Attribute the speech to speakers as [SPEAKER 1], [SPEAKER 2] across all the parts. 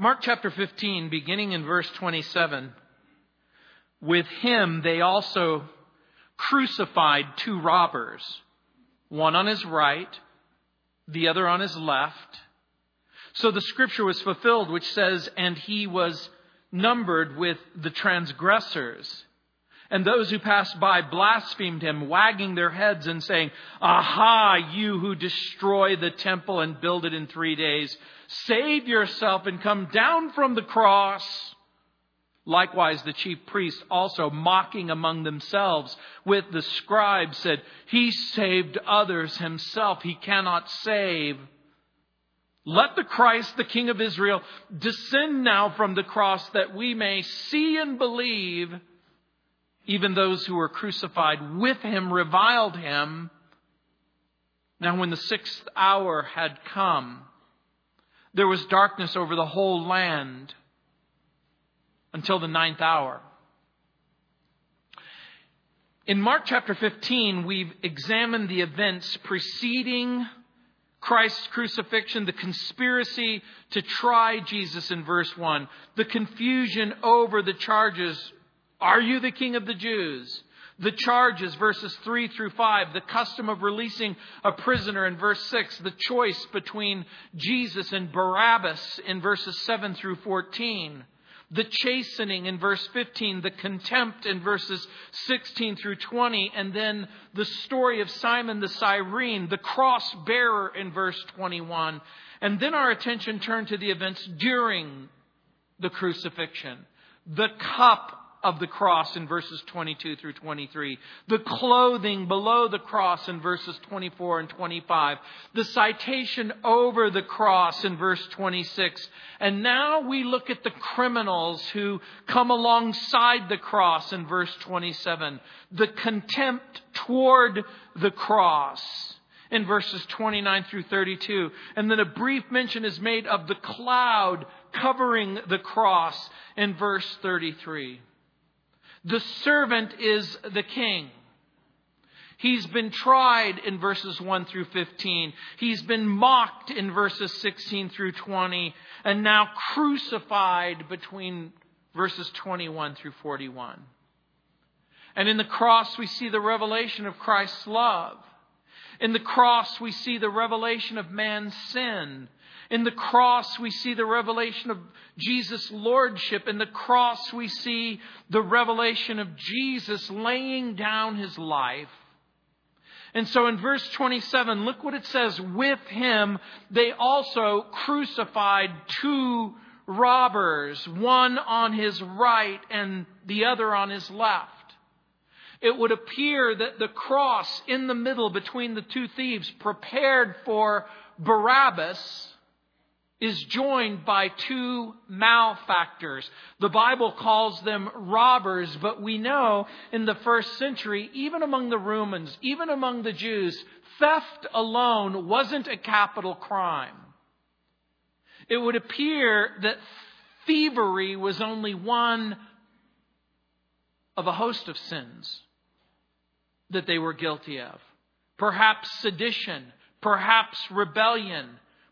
[SPEAKER 1] Mark chapter 15, beginning in verse 27. With him they also crucified two robbers, one on his right, the other on his left. So the scripture was fulfilled, which says, And he was numbered with the transgressors. And those who passed by blasphemed him, wagging their heads and saying, Aha, you who destroy the temple and build it in three days, save yourself and come down from the cross. Likewise, the chief priests also mocking among themselves with the scribes said, He saved others himself. He cannot save. Let the Christ, the King of Israel, descend now from the cross that we may see and believe. Even those who were crucified with him reviled him. Now, when the sixth hour had come, there was darkness over the whole land until the ninth hour. In Mark chapter 15, we've examined the events preceding Christ's crucifixion, the conspiracy to try Jesus in verse 1, the confusion over the charges Are you the king of the Jews? The charges, verses 3 through 5, the custom of releasing a prisoner in verse 6, the choice between Jesus and Barabbas in verses 7 through 14 the chastening in verse 15, the contempt in verses 16 through 20, and then the story of Simon the Cyrene, the cross bearer in verse 21. And then our attention turned to the events during the crucifixion, the cup of the cross in verses 22 through 23, the clothing below the cross in verses 24 and 25, the citation over the cross in verse 26, and now we look at the criminals who come alongside the cross in verse 27, the contempt toward the cross in verses 29 through 32. And then a brief mention is made of the cloud covering the cross in verse 33. The servant is the king. He's been tried in verses 1 through 15. He's been mocked in verses 16 through 20, and now crucified between verses 21 through 41. And in the cross, we see the revelation of Christ's love. In the cross, we see the revelation of man's sin. In the cross, we see the revelation of Jesus' lordship. In the cross, we see the revelation of Jesus laying down his life. And so in verse 27, look what it says. With him, they also crucified two robbers, one on his right and the other on his left. It would appear that the cross in the middle between the two thieves prepared for Barabbas is joined by two malefactors. The Bible calls them robbers, but we know in the first century, even among the Romans, even among the Jews, theft alone wasn't a capital crime. It would appear that thievery was only one of a host of sins that they were guilty of. Perhaps sedition, perhaps rebellion,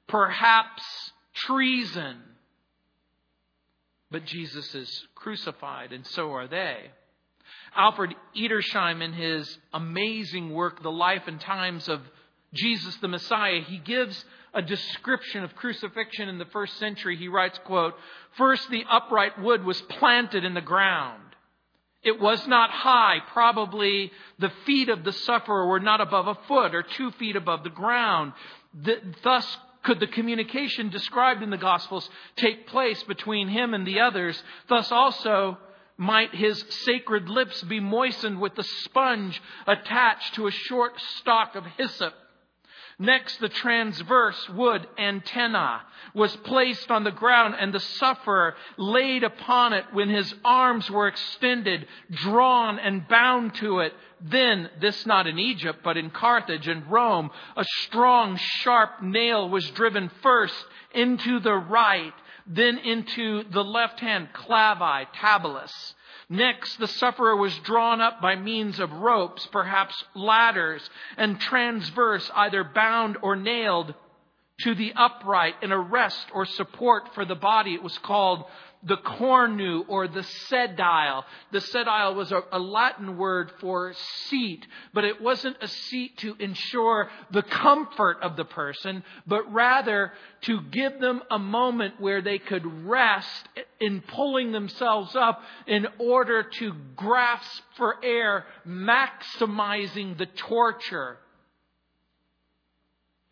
[SPEAKER 1] perhaps treason. But Jesus is crucified, and so are they. Alfred Edersheim, in his amazing work, The Life and Times of Jesus the Messiah, he gives a description of crucifixion in the first century. He writes, quote, First, the upright wood was planted in the ground. It was not high. Probably the feet of the sufferer were not above a foot or two feet above the ground. Thus could the communication described in the Gospels take place between him and the others. Thus also might his sacred lips be moistened with the sponge attached to a short stalk of hyssop Next, the transverse wood antenna was placed on the ground, and the sufferer laid upon it when his arms were extended, drawn, and bound to it. Then, this not in Egypt, but in Carthage and Rome, a strong, sharp nail was driven first into the right, then into the left hand clavi, trabales. Next, the sufferer was drawn up by means of ropes, perhaps ladders, and transverse, either bound or nailed to the upright and a rest or support for the body. It was called the cornu or the sedile. The sedile was a, a, Latin word for seat, but it wasn't a seat to ensure the comfort of the person, but rather to give them a moment where they could rest in pulling themselves up in order to grasp for air, maximizing the torture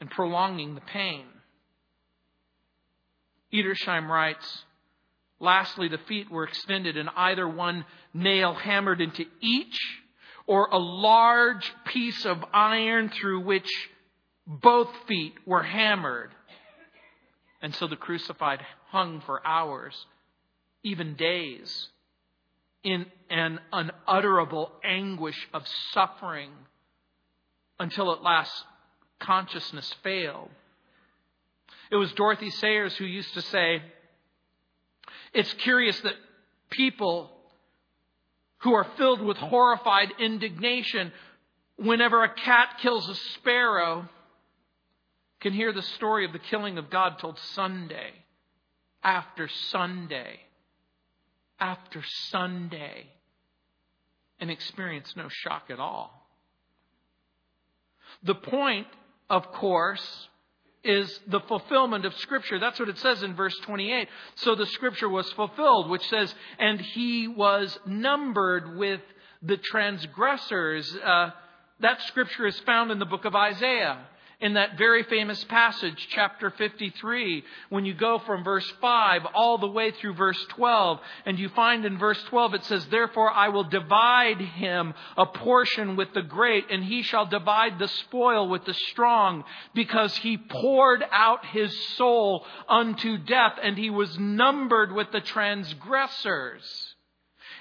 [SPEAKER 1] and prolonging the pain. Edersheim writes, Lastly, the feet were extended and either one nail hammered into each or a large piece of iron through which both feet were hammered. And so the crucified hung for hours, even days, in an unutterable anguish of suffering until at last consciousness failed. It was Dorothy Sayers who used to say, It's curious that people who are filled with horrified indignation whenever a cat kills a sparrow can hear the story of the killing of God told Sunday after Sunday after Sunday and experience no shock at all. The point, of course, is the fulfillment of Scripture. That's what it says in verse 28. So the Scripture was fulfilled, which says, and he was numbered with the transgressors. Uh, that Scripture is found in the book of Isaiah in that very famous passage, chapter 53, when you go from verse 5 all the way through verse 12, and you find in verse 12 it says, Therefore I will divide him a portion with the great, and he shall divide the spoil with the strong, because he poured out his soul unto death, and he was numbered with the transgressors.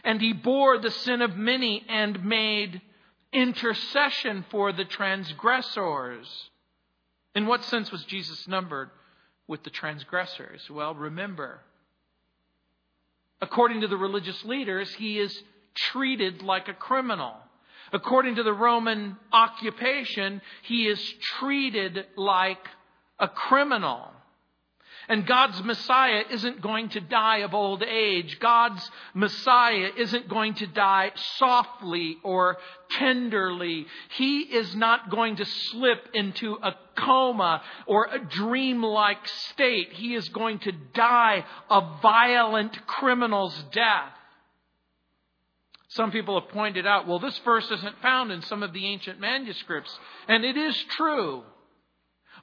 [SPEAKER 1] And he bore the sin of many and made intercession for the transgressors. In what sense was Jesus numbered with the transgressors? Well, remember, according to the religious leaders, he is treated like a criminal. According to the Roman occupation, he is treated like a criminal. And God's Messiah isn't going to die of old age. God's Messiah isn't going to die softly or tenderly. He is not going to slip into a coma or a dreamlike state. He is going to die a violent criminal's death. Some people have pointed out, well, this verse isn't found in some of the ancient manuscripts. And it is true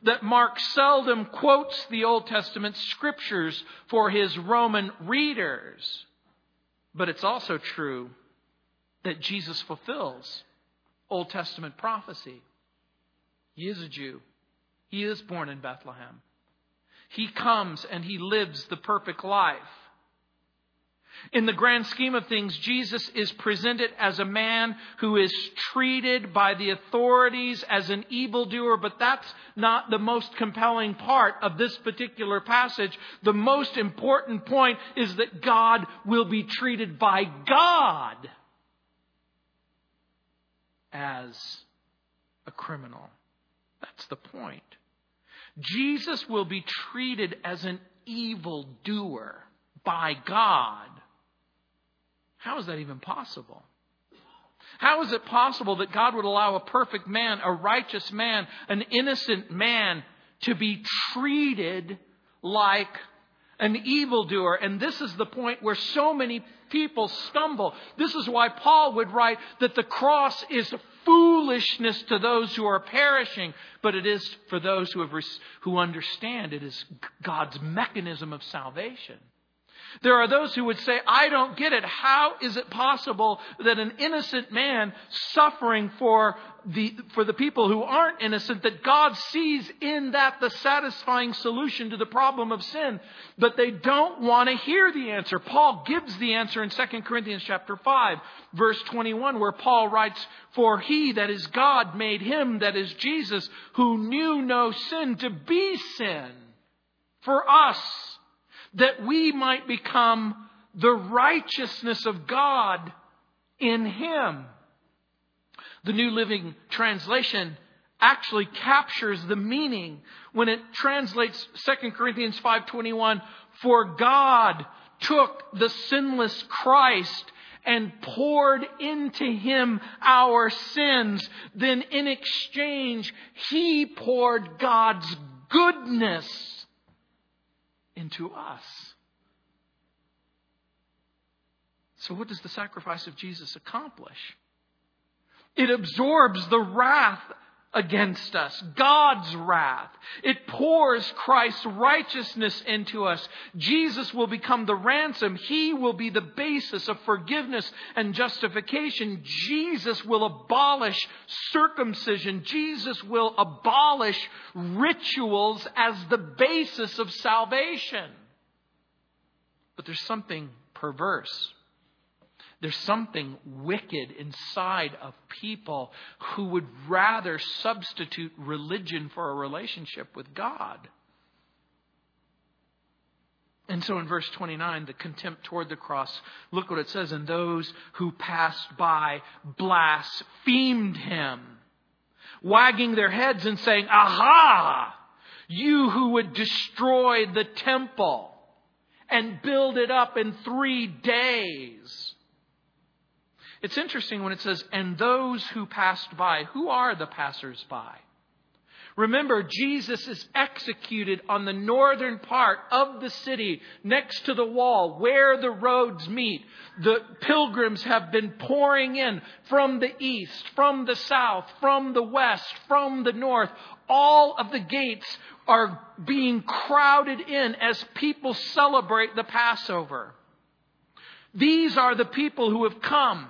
[SPEAKER 1] that Mark seldom quotes the Old Testament scriptures for his Roman readers. But it's also true that Jesus fulfills Old Testament prophecy. He is a Jew. He is born in Bethlehem. He comes and he lives the perfect life. In the grand scheme of things, Jesus is presented as a man who is treated by the authorities as an evildoer, but that's not the most compelling part of this particular passage. The most important point is that God will be treated by God as a criminal. That's the point. Jesus will be treated as an evildoer by God how is that even possible? How is it possible that God would allow a perfect man, a righteous man, an innocent man to be treated like an evildoer? And this is the point where so many people stumble. This is why Paul would write that the cross is foolishness to those who are perishing, but it is for those who have who understand it is God's mechanism of salvation. There are those who would say, I don't get it. How is it possible that an innocent man suffering for the, for the people who aren't innocent, that God sees in that the satisfying solution to the problem of sin? But they don't want to hear the answer. Paul gives the answer in 2 Corinthians chapter 5, verse 21, where Paul writes, For he that is God made him that is Jesus, who knew no sin, to be sin for us that we might become the righteousness of God in Him. The New Living Translation actually captures the meaning when it translates 2 Corinthians 5:21 for God took the sinless Christ and poured into him our sins then in exchange he poured God's goodness into us. So what does the sacrifice of Jesus accomplish? It absorbs the wrath against us, God's wrath. It pours Christ's righteousness into us. Jesus will become the ransom. He will be the basis of forgiveness and justification. Jesus will abolish circumcision. Jesus will abolish rituals as the basis of salvation. But there's something perverse there's something wicked inside of people who would rather substitute religion for a relationship with God. And so in verse 29, the contempt toward the cross, look what it says. And those who passed by blasphemed him, wagging their heads and saying, Aha! You who would destroy the temple and build it up in three days. It's interesting when it says, and those who passed by. Who are the passers by? Remember, Jesus is executed on the northern part of the city next to the wall where the roads meet. The pilgrims have been pouring in from the east, from the south, from the west, from the north. All of the gates are being crowded in as people celebrate the Passover. These are the people who have come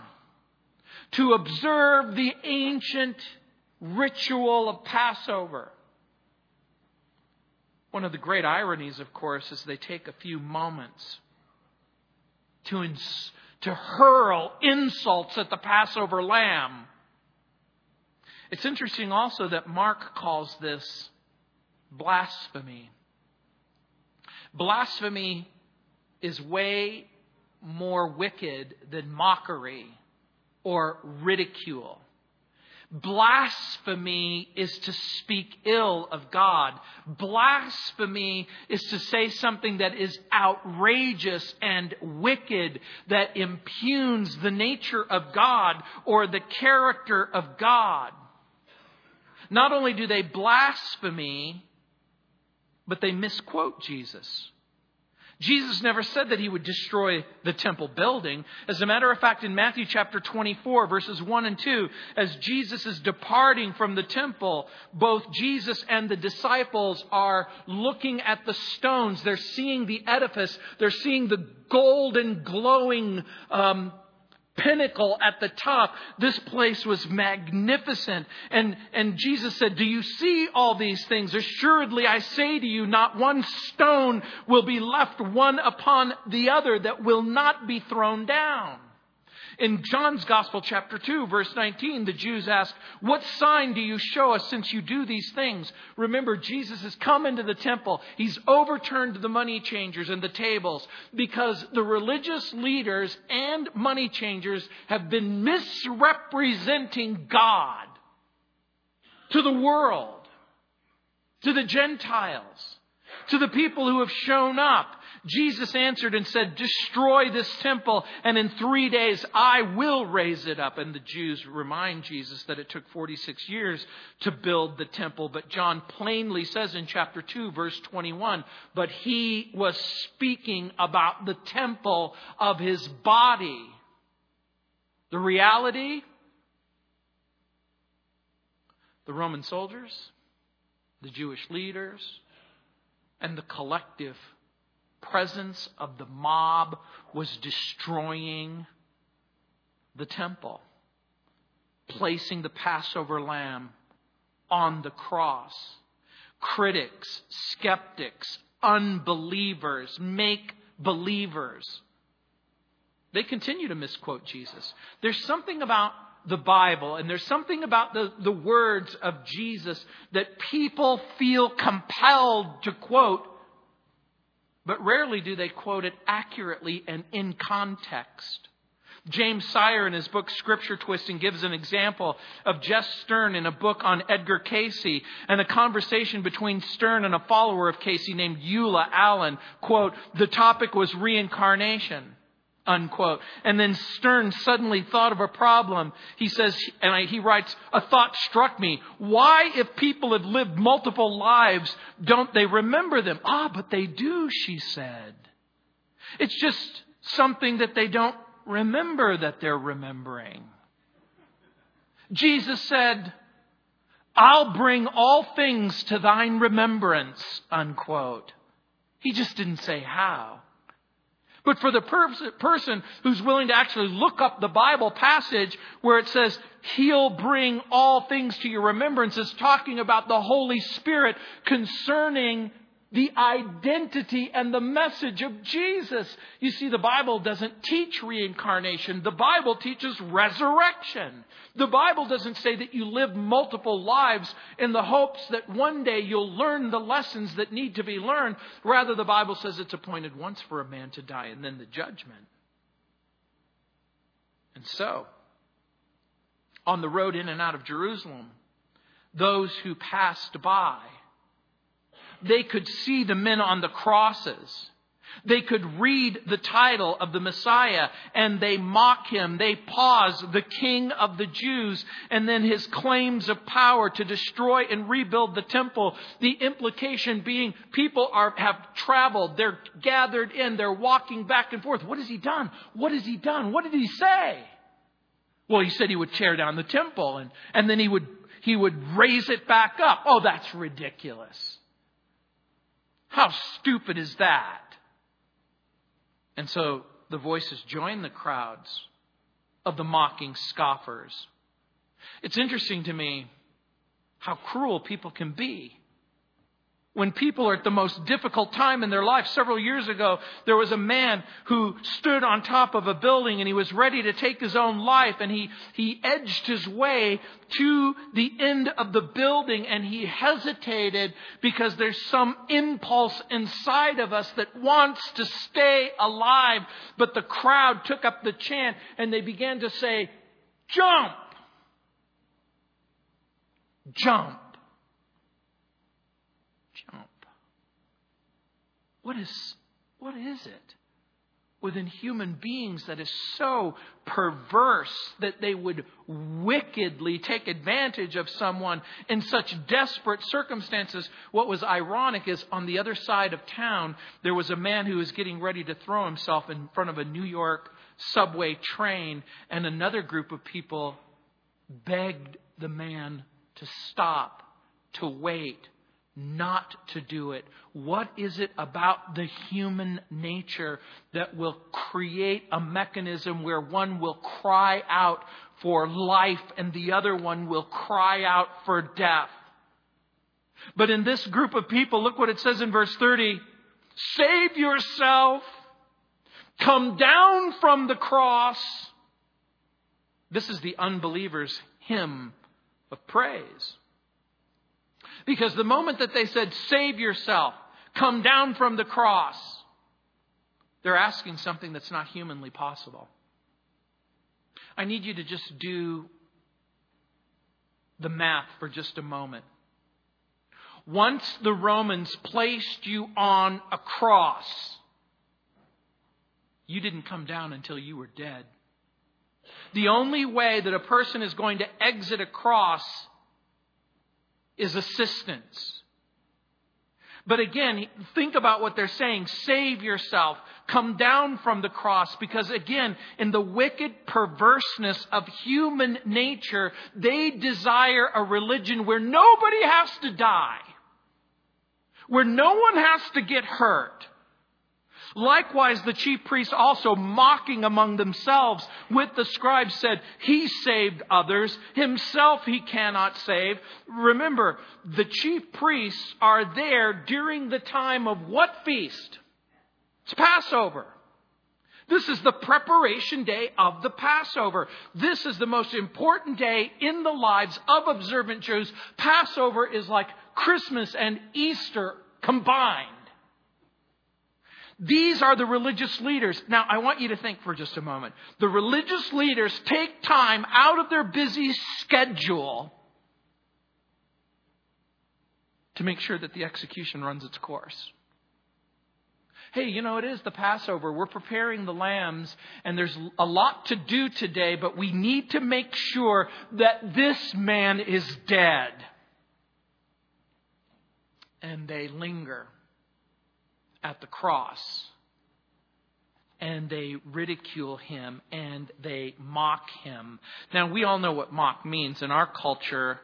[SPEAKER 1] to observe the ancient ritual of Passover. One of the great ironies, of course, is they take a few moments to, ins- to hurl insults at the Passover lamb. It's interesting also that Mark calls this blasphemy. Blasphemy is way more wicked than mockery or ridicule. Blasphemy is to speak ill of God. Blasphemy is to say something that is outrageous and wicked, that impugns the nature of God or the character of God. Not only do they blaspheme, but they misquote Jesus. Jesus never said that he would destroy the temple building. As a matter of fact, in Matthew chapter 24, verses 1 and 2, as Jesus is departing from the temple, both Jesus and the disciples are looking at the stones. They're seeing the edifice. They're seeing the golden glowing um, pinnacle at the top. This place was magnificent. And, and Jesus said, Do you see all these things? Assuredly, I say to you, not one stone will be left one upon the other that will not be thrown down. In John's Gospel, chapter 2, verse 19, the Jews ask, What sign do you show us since you do these things? Remember, Jesus has come into the temple. He's overturned the money changers and the tables because the religious leaders and money changers have been misrepresenting God to the world, to the Gentiles, to the people who have shown up Jesus answered and said, Destroy this temple, and in three days I will raise it up. And the Jews remind Jesus that it took 46 years to build the temple. But John plainly says in chapter 2, verse 21, But he was speaking about the temple of his body. The reality the Roman soldiers, the Jewish leaders, and the collective presence of the mob was destroying the temple, placing the Passover lamb on the cross. Critics, skeptics, unbelievers, make believers. They continue to misquote Jesus. There's something about the Bible and there's something about the, the words of Jesus that people feel compelled to quote but rarely do they quote it accurately and in context. James Sire, in his book Scripture Twisting, gives an example of Jess Stearn in a book on Edgar Cayce and a conversation between Stearn and a follower of Cayce named Eula Allen. Quote, the topic was reincarnation. Unquote. And then Stearn suddenly thought of a problem. He says, and he writes, a thought struck me. Why, if people have lived multiple lives, don't they remember them? Ah, but they do, she said. It's just something that they don't remember that they're remembering. Jesus said, I'll bring all things to thine remembrance, unquote. He just didn't say how. But for the person who's willing to actually look up the Bible passage where it says, He'll bring all things to your remembrance, is talking about the Holy Spirit concerning the identity and the message of Jesus. You see, the Bible doesn't teach reincarnation. The Bible teaches resurrection. The Bible doesn't say that you live multiple lives in the hopes that one day you'll learn the lessons that need to be learned. Rather, the Bible says it's appointed once for a man to die and then the judgment. And so, on the road in and out of Jerusalem, those who passed by they could see the men on the crosses. They could read the title of the Messiah and they mock him. They pause the King of the Jews and then his claims of power to destroy and rebuild the temple. The implication being people are, have traveled. They're gathered in. They're walking back and forth. What has he done? What has he done? What did he say? Well, he said he would tear down the temple and, and then he would, he would raise it back up. Oh, that's ridiculous. How stupid is that? And so the voices join the crowds of the mocking scoffers. It's interesting to me how cruel people can be when people are at the most difficult time in their life. Several years ago, there was a man who stood on top of a building and he was ready to take his own life and he, he edged his way to the end of the building and he hesitated because there's some impulse inside of us that wants to stay alive. But the crowd took up the chant and they began to say, jump jump! Jump! What is, what is it within human beings that is so perverse that they would wickedly take advantage of someone in such desperate circumstances? What was ironic is on the other side of town, there was a man who was getting ready to throw himself in front of a New York subway train, and another group of people begged the man to stop, to wait, not to do it? What is it about the human nature that will create a mechanism where one will cry out for life and the other one will cry out for death? But in this group of people, look what it says in verse 30 save yourself, come down from the cross. This is the unbeliever's hymn of praise. Because the moment that they said, save yourself, come down from the cross, they're asking something that's not humanly possible. I need you to just do the math for just a moment. Once the Romans placed you on a cross, you didn't come down until you were dead. The only way that a person is going to exit a cross is assistance. But again, think about what they're saying. Save yourself. Come down from the cross. Because again, in the wicked perverseness of human nature, they desire a religion where nobody has to die. Where no one has to get hurt. Likewise, the chief priests also mocking among themselves with the scribes said, He saved others, himself he cannot save. Remember, the chief priests are there during the time of what feast? It's Passover. This is the preparation day of the Passover. This is the most important day in the lives of observant Jews. Passover is like Christmas and Easter combined. These are the religious leaders. Now, I want you to think for just a moment. The religious leaders take time out of their busy schedule to make sure that the execution runs its course. Hey, you know, it is the Passover. We're preparing the lambs, and there's a lot to do today, but we need to make sure that this man is dead. And they linger at the cross and they ridicule him and they mock him. Now, we all know what mock means in our culture.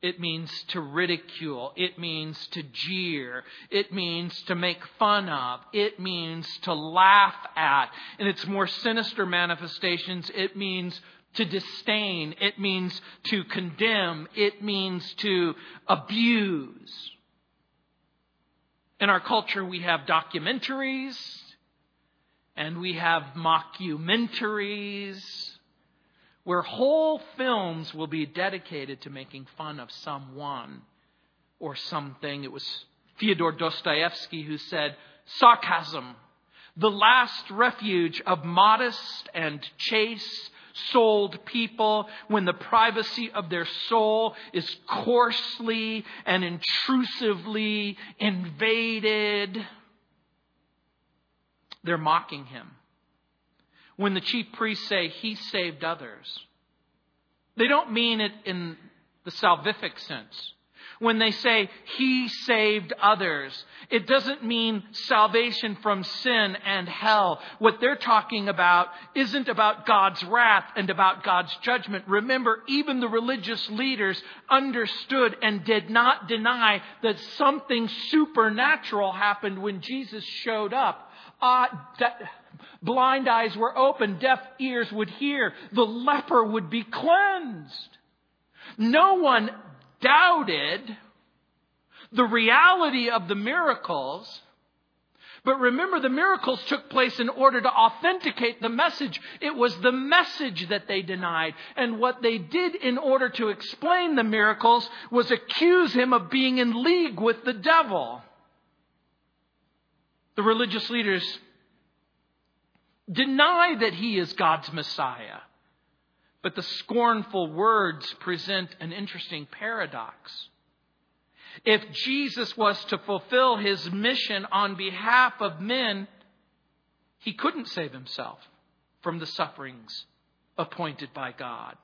[SPEAKER 1] It means to ridicule. It means to jeer. It means to make fun of. It means to laugh at. In its more sinister manifestations, it means to disdain. It means to condemn. It means to abuse. In our culture, we have documentaries and we have mockumentaries where whole films will be dedicated to making fun of someone or something. It was Fyodor Dostoevsky who said, sarcasm, the last refuge of modest and chaste souled people when the privacy of their soul is coarsely and intrusively invaded. They're mocking him. When the chief priests say he saved others, they don't mean it in the salvific sense when they say he saved others. It doesn't mean salvation from sin and hell. What they're talking about isn't about God's wrath and about God's judgment. Remember, even the religious leaders understood and did not deny that something supernatural happened when Jesus showed up. Uh, blind eyes were opened, deaf ears would hear, the leper would be cleansed. No one doubted the reality of the miracles. But remember, the miracles took place in order to authenticate the message. It was the message that they denied. And what they did in order to explain the miracles was accuse him of being in league with the devil. The religious leaders deny that he is God's Messiah. But the scornful words present an interesting paradox. If Jesus was to fulfill his mission on behalf of men, he couldn't save himself from the sufferings appointed by God.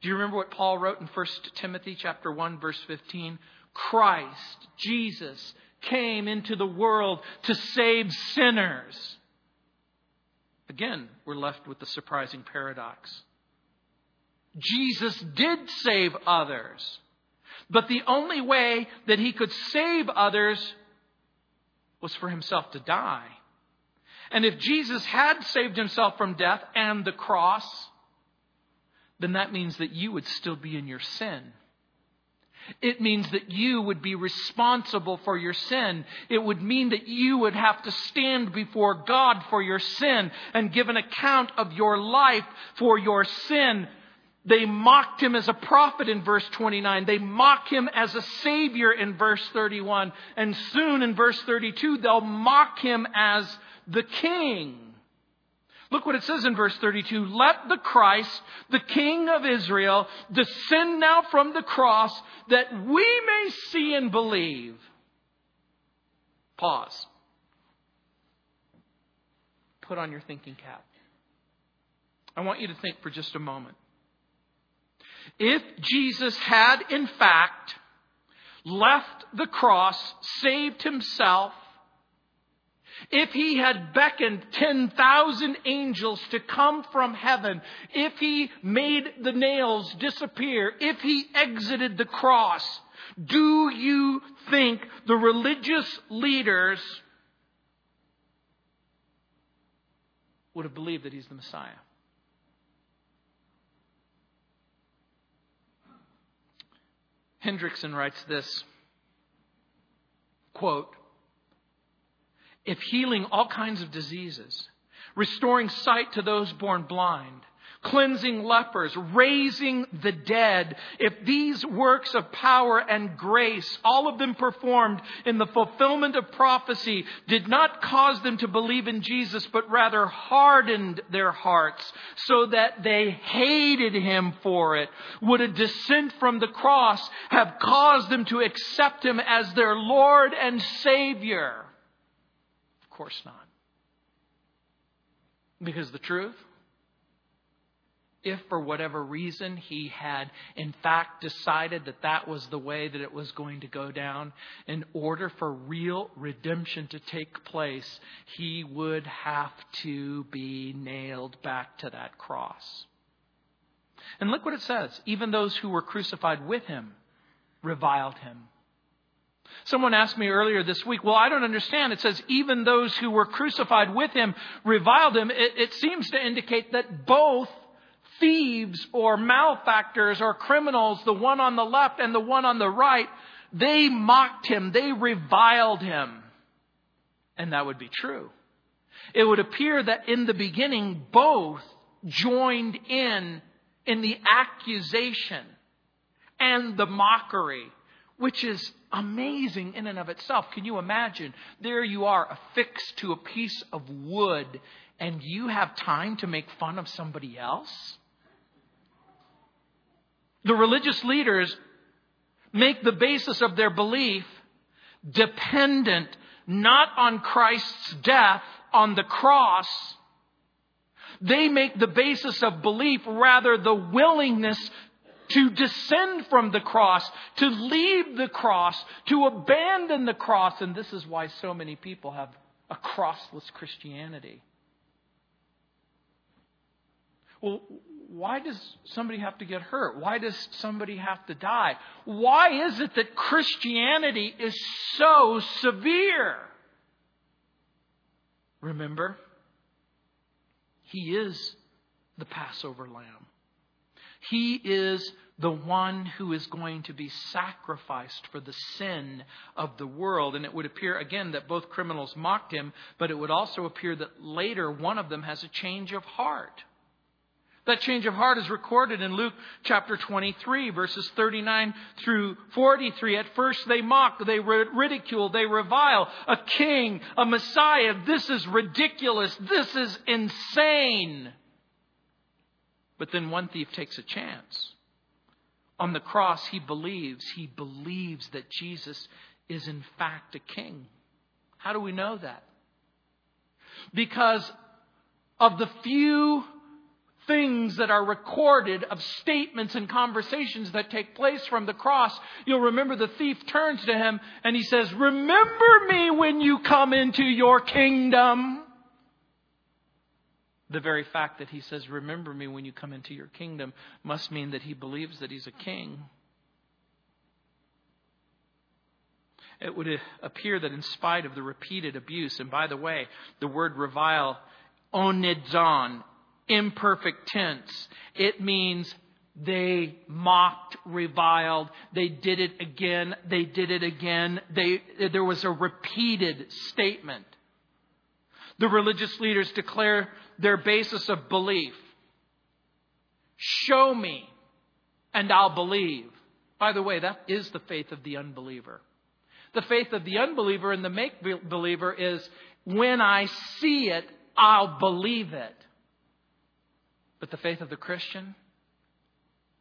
[SPEAKER 1] Do you remember what Paul wrote in 1 Timothy chapter 1 verse 15? Christ, Jesus, came into the world to save sinners Again, we're left with the surprising paradox. Jesus did save others, but the only way that he could save others was for himself to die. And if Jesus had saved himself from death and the cross, then that means that you would still be in your sin. It means that you would be responsible for your sin. It would mean that you would have to stand before God for your sin and give an account of your life for your sin. They mocked him as a prophet in verse 29. They mock him as a savior in verse 31. And soon in verse 32, they'll mock him as the king. Look what it says in verse 32. Let the Christ, the King of Israel, descend now from the cross that we may see and believe. Pause. Put on your thinking cap. I want you to think for just a moment. If Jesus had, in fact, left the cross, saved himself, if he had beckoned 10,000 angels to come from heaven, if he made the nails disappear, if he exited the cross, do you think the religious leaders would have believed that he's the Messiah? Hendriksen writes this quote, if healing all kinds of diseases, restoring sight to those born blind, cleansing lepers, raising the dead, if these works of power and grace, all of them performed in the fulfillment of prophecy, did not cause them to believe in Jesus, but rather hardened their hearts so that they hated him for it, would a descent from the cross have caused them to accept him as their Lord and Savior? Course not. Because the truth, if for whatever reason he had in fact decided that that was the way that it was going to go down, in order for real redemption to take place, he would have to be nailed back to that cross. And look what it says. Even those who were crucified with him reviled him. Someone asked me earlier this week, well, I don't understand. It says, even those who were crucified with him reviled him. It, it seems to indicate that both thieves or malefactors or criminals, the one on the left and the one on the right, they mocked him, they reviled him. And that would be true. It would appear that in the beginning, both joined in in the accusation and the mockery, which is amazing in and of itself. Can you imagine? There you are affixed to a piece of wood and you have time to make fun of somebody else? The religious leaders make the basis of their belief dependent not on Christ's death on the cross. They make the basis of belief rather the willingness to descend from the cross, to leave the cross, to abandon the cross. And this is why so many people have a crossless Christianity. Well, why does somebody have to get hurt? Why does somebody have to die? Why is it that Christianity is so severe? Remember, He is the Passover lamb. He is the one who is going to be sacrificed for the sin of the world. And it would appear again that both criminals mocked him, but it would also appear that later one of them has a change of heart. That change of heart is recorded in Luke chapter 23, verses 39 through 43. At first they mock, they ridicule, they revile. A king, a Messiah, this is ridiculous, this is insane. But then one thief takes a chance. On the cross, he believes, he believes that Jesus is in fact a king. How do we know that? Because of the few things that are recorded of statements and conversations that take place from the cross, you'll remember the thief turns to him and he says, Remember me when you come into your kingdom. The very fact that he says, Remember me when you come into your kingdom, must mean that he believes that he's a king. It would appear that in spite of the repeated abuse, and by the way, the word revile, onidzon, imperfect tense. It means they mocked, reviled, they did it again, they did it again. They, there was a repeated statement. The religious leaders declare their basis of belief. Show me, and I'll believe. By the way, that is the faith of the unbeliever. The faith of the unbeliever and the make believer is when I see it, I'll believe it. But the faith of the Christian,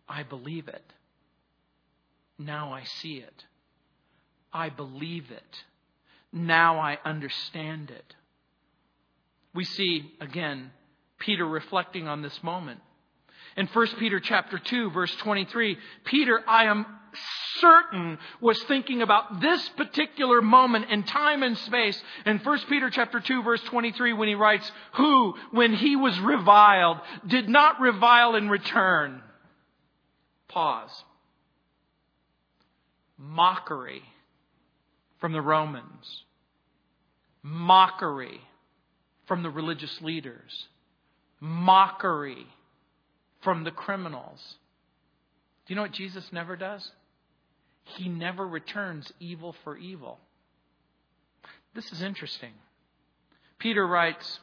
[SPEAKER 1] I believe it. Now I see it. I believe it. Now I understand it. We see again Peter reflecting on this moment. In 1 Peter chapter 2 verse 23, Peter, I am certain was thinking about this particular moment in time and space in 1 Peter chapter 2 verse 23 when he writes, who, when he was reviled, did not revile in return. Pause. Mockery from the Romans. Mockery from the religious leaders. Mockery from the criminals. Do you know what Jesus never does? He never returns evil for evil. This is interesting. Peter writes,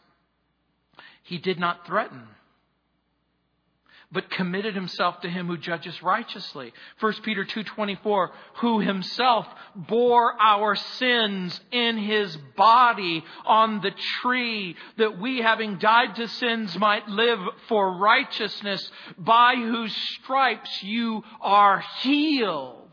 [SPEAKER 1] He did not threaten. But committed himself to him who judges righteously. 1 Peter 2:24 who himself bore our sins in his body on the tree that we having died to sins might live for righteousness by whose stripes you are healed.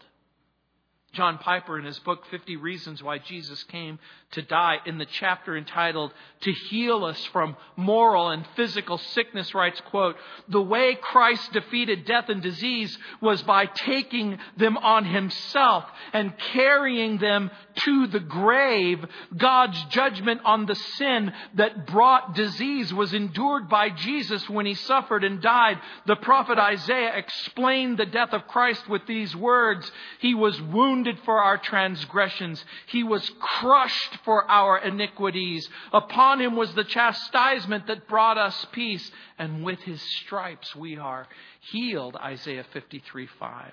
[SPEAKER 1] John Piper, in his book, 50 Reasons Why Jesus Came to Die, in the chapter entitled To Heal Us from Moral and Physical Sickness, writes, quote, The way Christ defeated death and disease was by taking them on himself and carrying them to the grave. God's judgment on the sin that brought disease was endured by Jesus when he suffered and died. The prophet Isaiah explained the death of Christ with these words. He was wounded for our transgressions. He was crushed for our iniquities. Upon him was the chastisement that brought us peace. And with his stripes we are healed. Isaiah 53 5.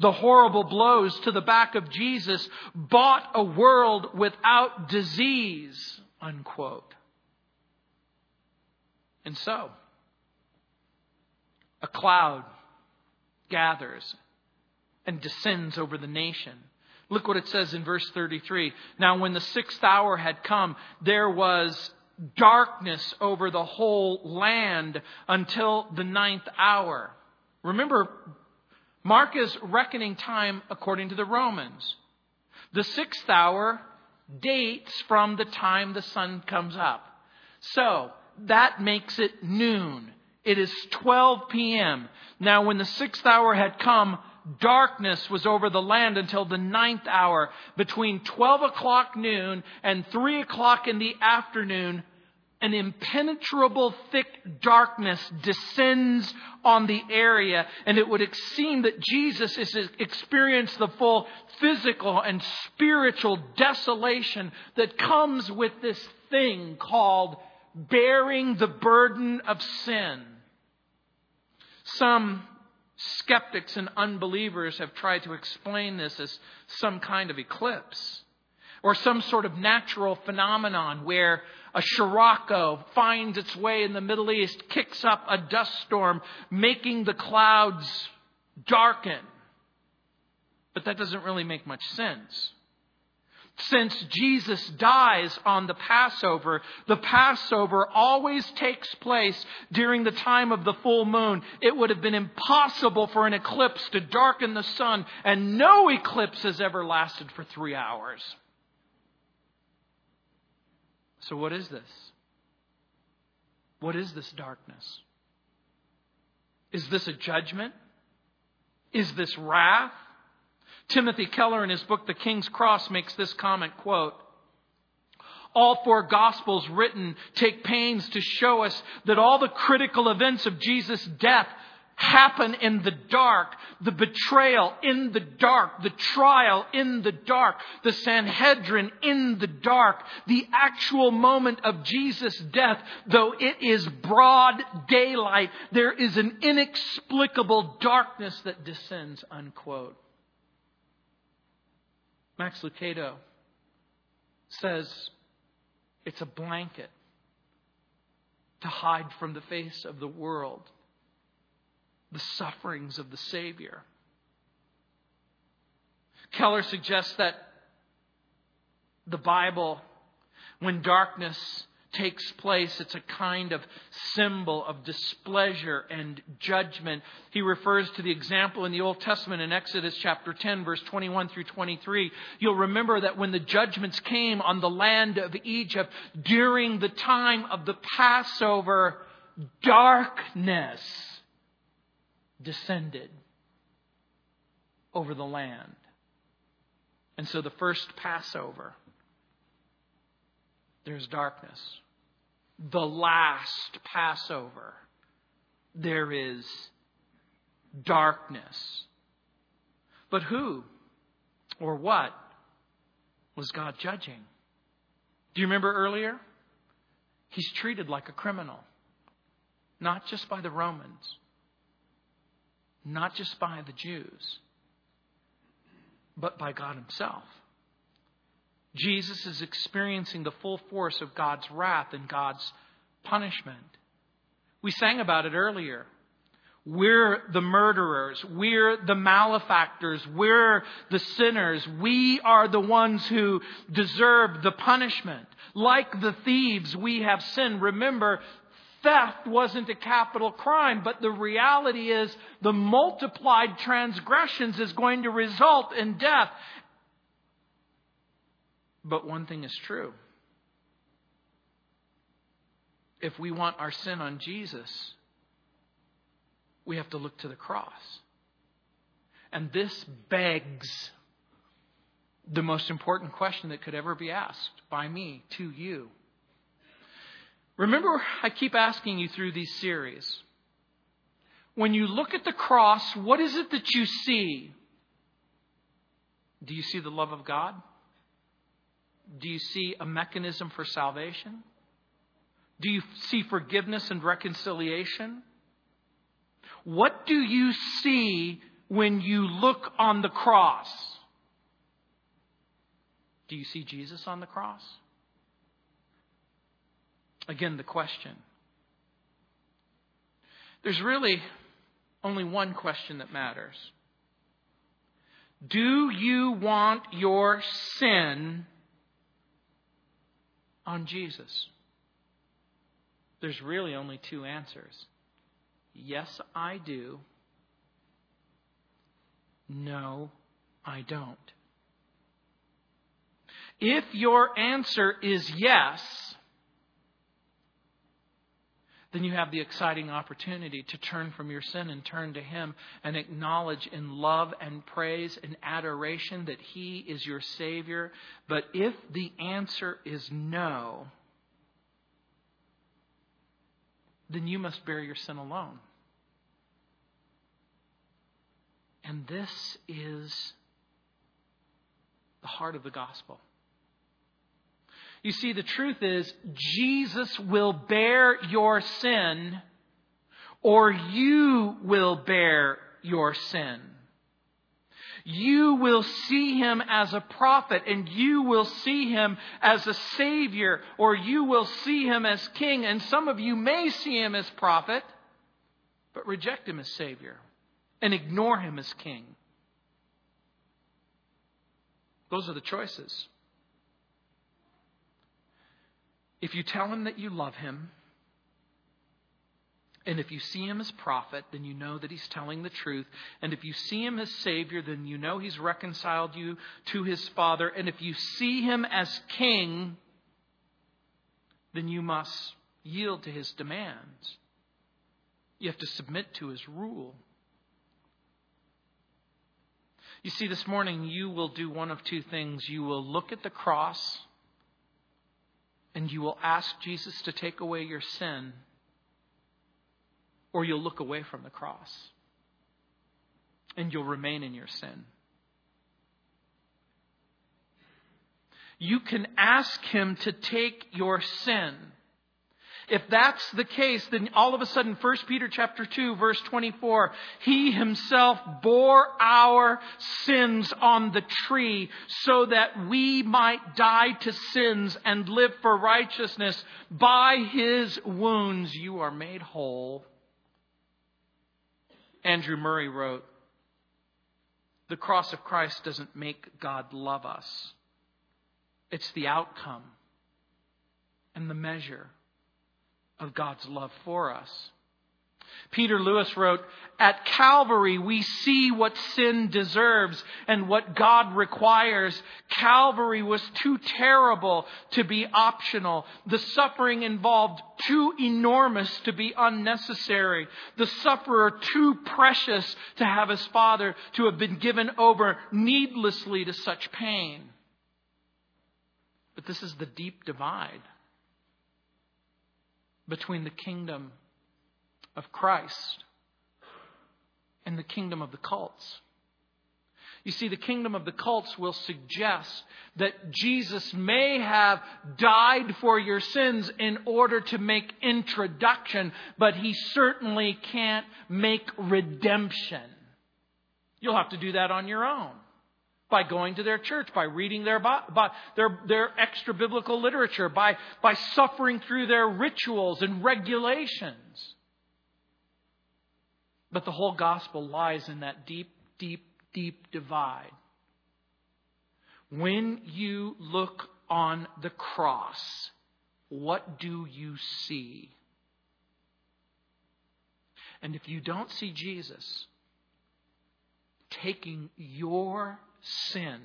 [SPEAKER 1] The horrible blows to the back of Jesus bought a world without disease, unquote. And so, a cloud gathers and descends over the nation. Look what it says in verse 33. Now, when the sixth hour had come, there was darkness over the whole land until the ninth hour. Remember, Mark is reckoning time according to the Romans. The sixth hour dates from the time the sun comes up. So that makes it noon. It is 12 p.m. Now, when the sixth hour had come, darkness was over the land until the ninth hour. Between 12 o'clock noon and 3 o'clock in the afternoon, an impenetrable thick darkness descends on the area, and it would seem that Jesus has experienced the full physical and spiritual desolation that comes with this thing called bearing the burden of sin. Some skeptics and unbelievers have tried to explain this as some kind of eclipse or some sort of natural phenomenon where a Scirocco finds its way in the Middle East, kicks up a dust storm, making the clouds darken. But that doesn't really make much sense. Since Jesus dies on the Passover, the Passover always takes place during the time of the full moon. It would have been impossible for an eclipse to darken the sun, and no eclipse has ever lasted for three hours. So, what is this? What is this darkness? Is this a judgment? Is this wrath? Timothy Keller in his book The King's Cross makes this comment quote all four gospels written take pains to show us that all the critical events of Jesus' death happen in the dark. The betrayal in the dark. The trial in the dark. The Sanhedrin in the dark. The actual moment of Jesus' death, though it is broad daylight, there is an inexplicable darkness that descends, unquote. Max Lucado says it's a blanket to hide from the face of the world the sufferings of the Savior. Keller suggests that the Bible, when darkness takes place, it's a kind of symbol of displeasure and judgment. He refers to the example in the Old Testament in Exodus chapter 10, verse 21 through 23. You'll remember that when the judgments came on the land of Egypt during the time of the Passover, darkness descended over the land. And so the first Passover, there's darkness. The last Passover, there is darkness. But who or what was God judging? Do you remember earlier? He's treated like a criminal, not just by the Romans not just by the Jews, but by God Himself. Jesus is experiencing the full force of God's wrath and God's punishment. We sang about it earlier. We're the murderers. We're the malefactors. We're the sinners. We are the ones who deserve the punishment. Like the thieves, we have sinned. Remember, theft wasn't a capital crime, but the reality is the multiplied transgressions is going to result in death. But one thing is true. If we want our sin on Jesus, we have to look to the cross. And this begs the most important question that could ever be asked by me to you. Remember, I keep asking you through these series. When you look at the cross, what is it that you see? Do you see the love of God? Do you see a mechanism for salvation? Do you see forgiveness and reconciliation? What do you see when you look on the cross? Do you see Jesus on the cross? Again, the question. There's really only one question that matters. Do you want your sin on Jesus? There's really only two answers. Yes, I do. No, I don't. If your answer is yes, then you have the exciting opportunity to turn from your sin and turn to Him and acknowledge in love and praise and adoration that He is your Savior. But if the answer is no, then you must bear your sin alone. And this is the heart of the gospel. You see, the truth is, Jesus will bear your sin, or you will bear your sin. You will see him as a prophet and you will see him as a savior or you will see him as king. And some of you may see him as prophet, but reject him as savior and ignore him as king. Those are the choices. If you tell him that you love him, and if you see him as prophet, then you know that he's telling the truth. And if you see him as Savior, then you know he's reconciled you to his Father. And if you see him as King, then you must yield to his demands. You have to submit to his rule. You see, this morning you will do one of two things. You will look at the cross and you will ask Jesus to take away your sin or you'll look away from the cross and you'll remain in your sin. You can ask Him to take your sin. If that's the case, then all of a sudden, 1 Peter chapter 2, verse 24, He Himself bore our sins on the tree so that we might die to sins and live for righteousness. By His wounds you are made whole. Andrew Murray wrote, The cross of Christ doesn't make God love us, it's the outcome and the measure of God's love for us. Peter Lewis wrote, At Calvary, we see what sin deserves and what God requires. Calvary was too terrible to be optional. The suffering involved too enormous to be unnecessary. The sufferer too precious to have his father to have been given over needlessly to such pain. But this is the deep divide between the kingdom of Christ and the kingdom of the cults. You see, the kingdom of the cults will suggest that Jesus may have died for your sins in order to make introduction, but he certainly can't make redemption. You'll have to do that on your own by going to their church, by reading their, their, their extra biblical literature, by, by suffering through their rituals and regulations. But the whole gospel lies in that deep, deep, deep divide. When you look on the cross, what do you see? And if you don't see Jesus taking your sin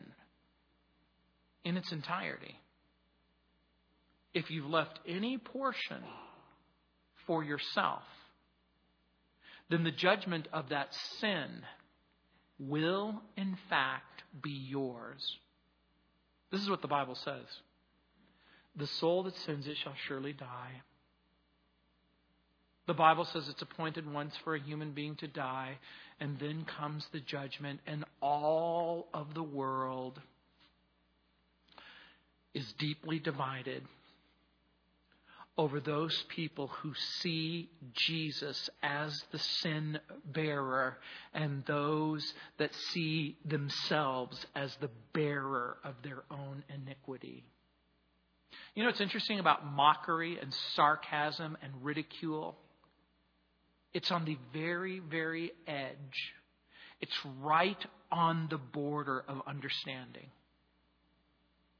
[SPEAKER 1] in its entirety, if you've left any portion for yourself, then the judgment of that sin will, in fact, be yours. This is what the Bible says The soul that sins, it shall surely die. The Bible says it's appointed once for a human being to die, and then comes the judgment, and all of the world is deeply divided over those people who see Jesus as the sin bearer and those that see themselves as the bearer of their own iniquity. You know what's interesting about mockery and sarcasm and ridicule? It's on the very, very edge. It's right on the border of understanding.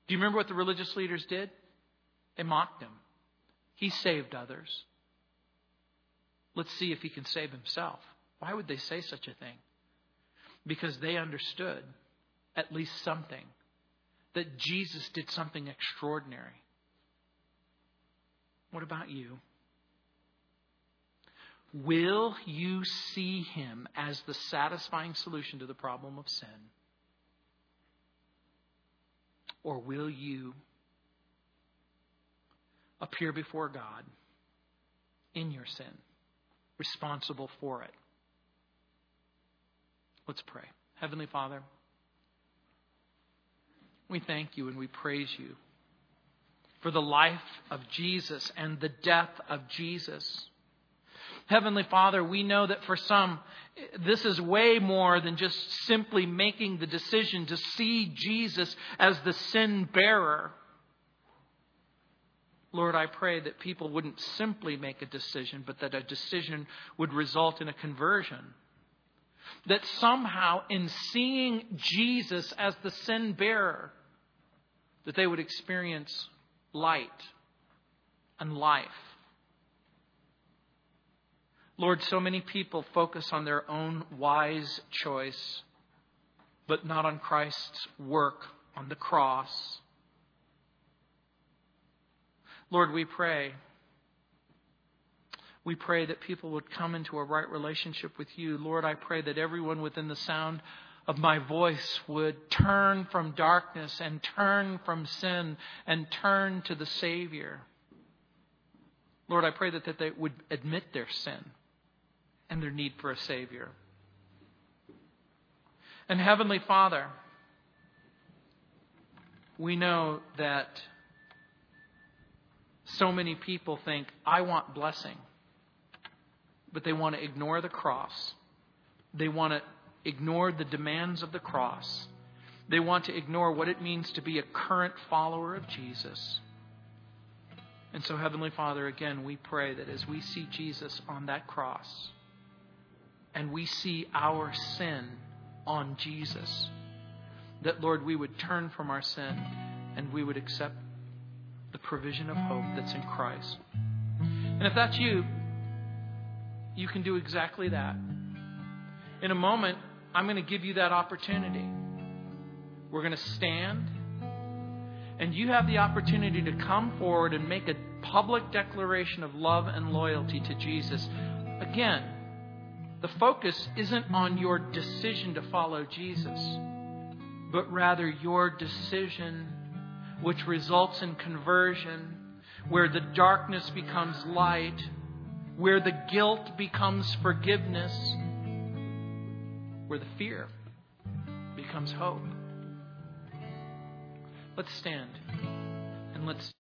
[SPEAKER 1] Do you remember what the religious leaders did? They mocked him. He saved others. Let's see if he can save himself. Why would they say such a thing? Because they understood at least something that Jesus did something extraordinary. What about you? Will you see him as the satisfying solution to the problem of sin? Or will you appear before God in your sin, responsible for it. Let's pray. Heavenly Father, we thank you and we praise you for the life of Jesus and the death of Jesus. Heavenly Father, we know that for some, this is way more than just simply making the decision to see Jesus as the sin bearer. Lord, I pray that people wouldn't simply make a decision, but that a decision would result in a conversion. That somehow, in seeing Jesus as the sin bearer, that they would experience light and life. Lord, so many people focus on their own wise choice, but not on Christ's work on the cross Lord, we pray. We pray that people would come into a right relationship with you. Lord, I pray that everyone within the sound of my voice would turn from darkness and turn from sin and turn to the Savior. Lord, I pray that, that they would admit their sin and their need for a Savior. And Heavenly Father, we know that so many people think, I want blessing, but they want to ignore the cross. They want to ignore the demands of the cross. They want to ignore what it means to be a current follower of Jesus. And so, Heavenly Father, again, we pray that as we see Jesus on that cross and we see our sin on Jesus, that, Lord, we would turn from our sin and we would accept the provision of hope that's in Christ. And if that's you, you can do exactly that. In a moment, I'm going to give you that opportunity. We're going to stand, and you have the opportunity to come forward and make a public declaration of love and loyalty to Jesus. Again, the focus isn't on your decision to follow Jesus, but rather your decision which results in conversion, where the darkness becomes light, where the guilt becomes forgiveness, where the fear becomes hope. Let's stand and let's